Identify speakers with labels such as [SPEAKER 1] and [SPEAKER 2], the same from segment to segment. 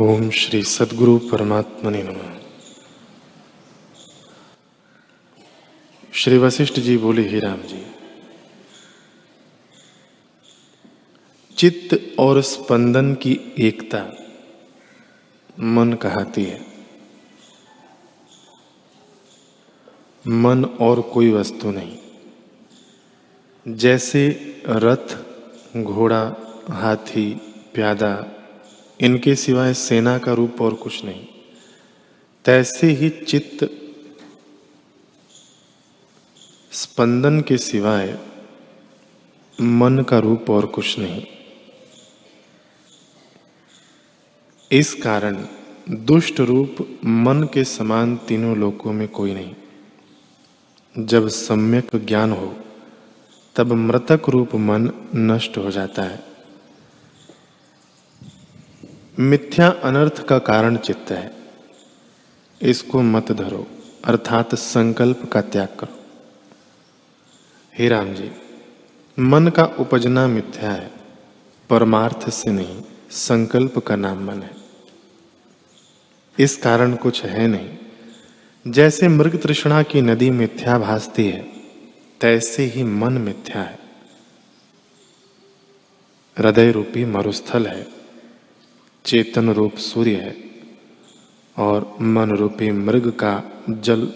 [SPEAKER 1] ओम श्री सदगुरु परमात्मने नमः। श्री वशिष्ठ जी बोले, ही राम जी, चित्त और स्पंदन की एकता मन कहती है। मन और कोई वस्तु नहीं। जैसे रथ, घोड़ा, हाथी, प्यादा इनके सिवाय सेना का रूप और कुछ नहीं। तैसे ही चित्त स्पंदन के सिवाय मन का रूप और कुछ नहीं। इस कारण दुष्ट रूप मन के समान तीनों लोकों में कोई नहीं। जब सम्यक ज्ञान हो, तब मृतक रूप मन नष्ट हो जाता है। मिथ्या अनर्थ का कारण चित्त है। इसको मत धरो, अर्थात संकल्प का त्याग करो। हे राम जी, मन का उपजना मिथ्या है, परमार्थ से नहीं, संकल्प का नाम मन है। इस कारण कुछ है नहीं। जैसे मृग तृष्णा की नदी मिथ्या भासती है, तैसे ही मन मिथ्या है। हृदय रूपी मरुस्थल है। चेतन रूप सूर्य है और मन रूपी मृग का जल,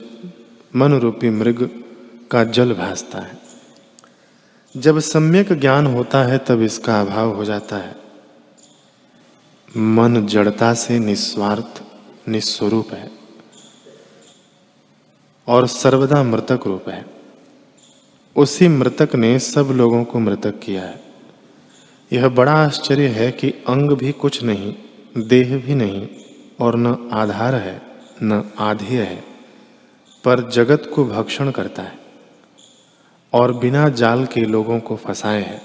[SPEAKER 1] मन रूपी मृग का जल भासता है। जब सम्यक ज्ञान होता है, तब इसका अभाव हो जाता है। मन जड़ता से निस्वार्थ, निस्वरूप है और सर्वदा मृतक रूप है। उसी मृतक ने सब लोगों को मृतक किया है। यह बड़ा आश्चर्य है कि अंग भी कुछ नहीं, देह भी नहीं, और न आधार है, न आधेय है, पर जगत को भक्षण करता है, और बिना जाल के लोगों को फंसाए है।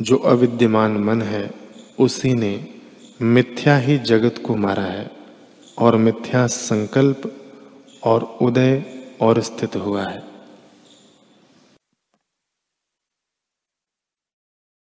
[SPEAKER 1] जो अविद्यमान मन है, उसी ने मिथ्या ही जगत को मारा है, और मिथ्या संकल्प और उदय और स्थित हुआ है।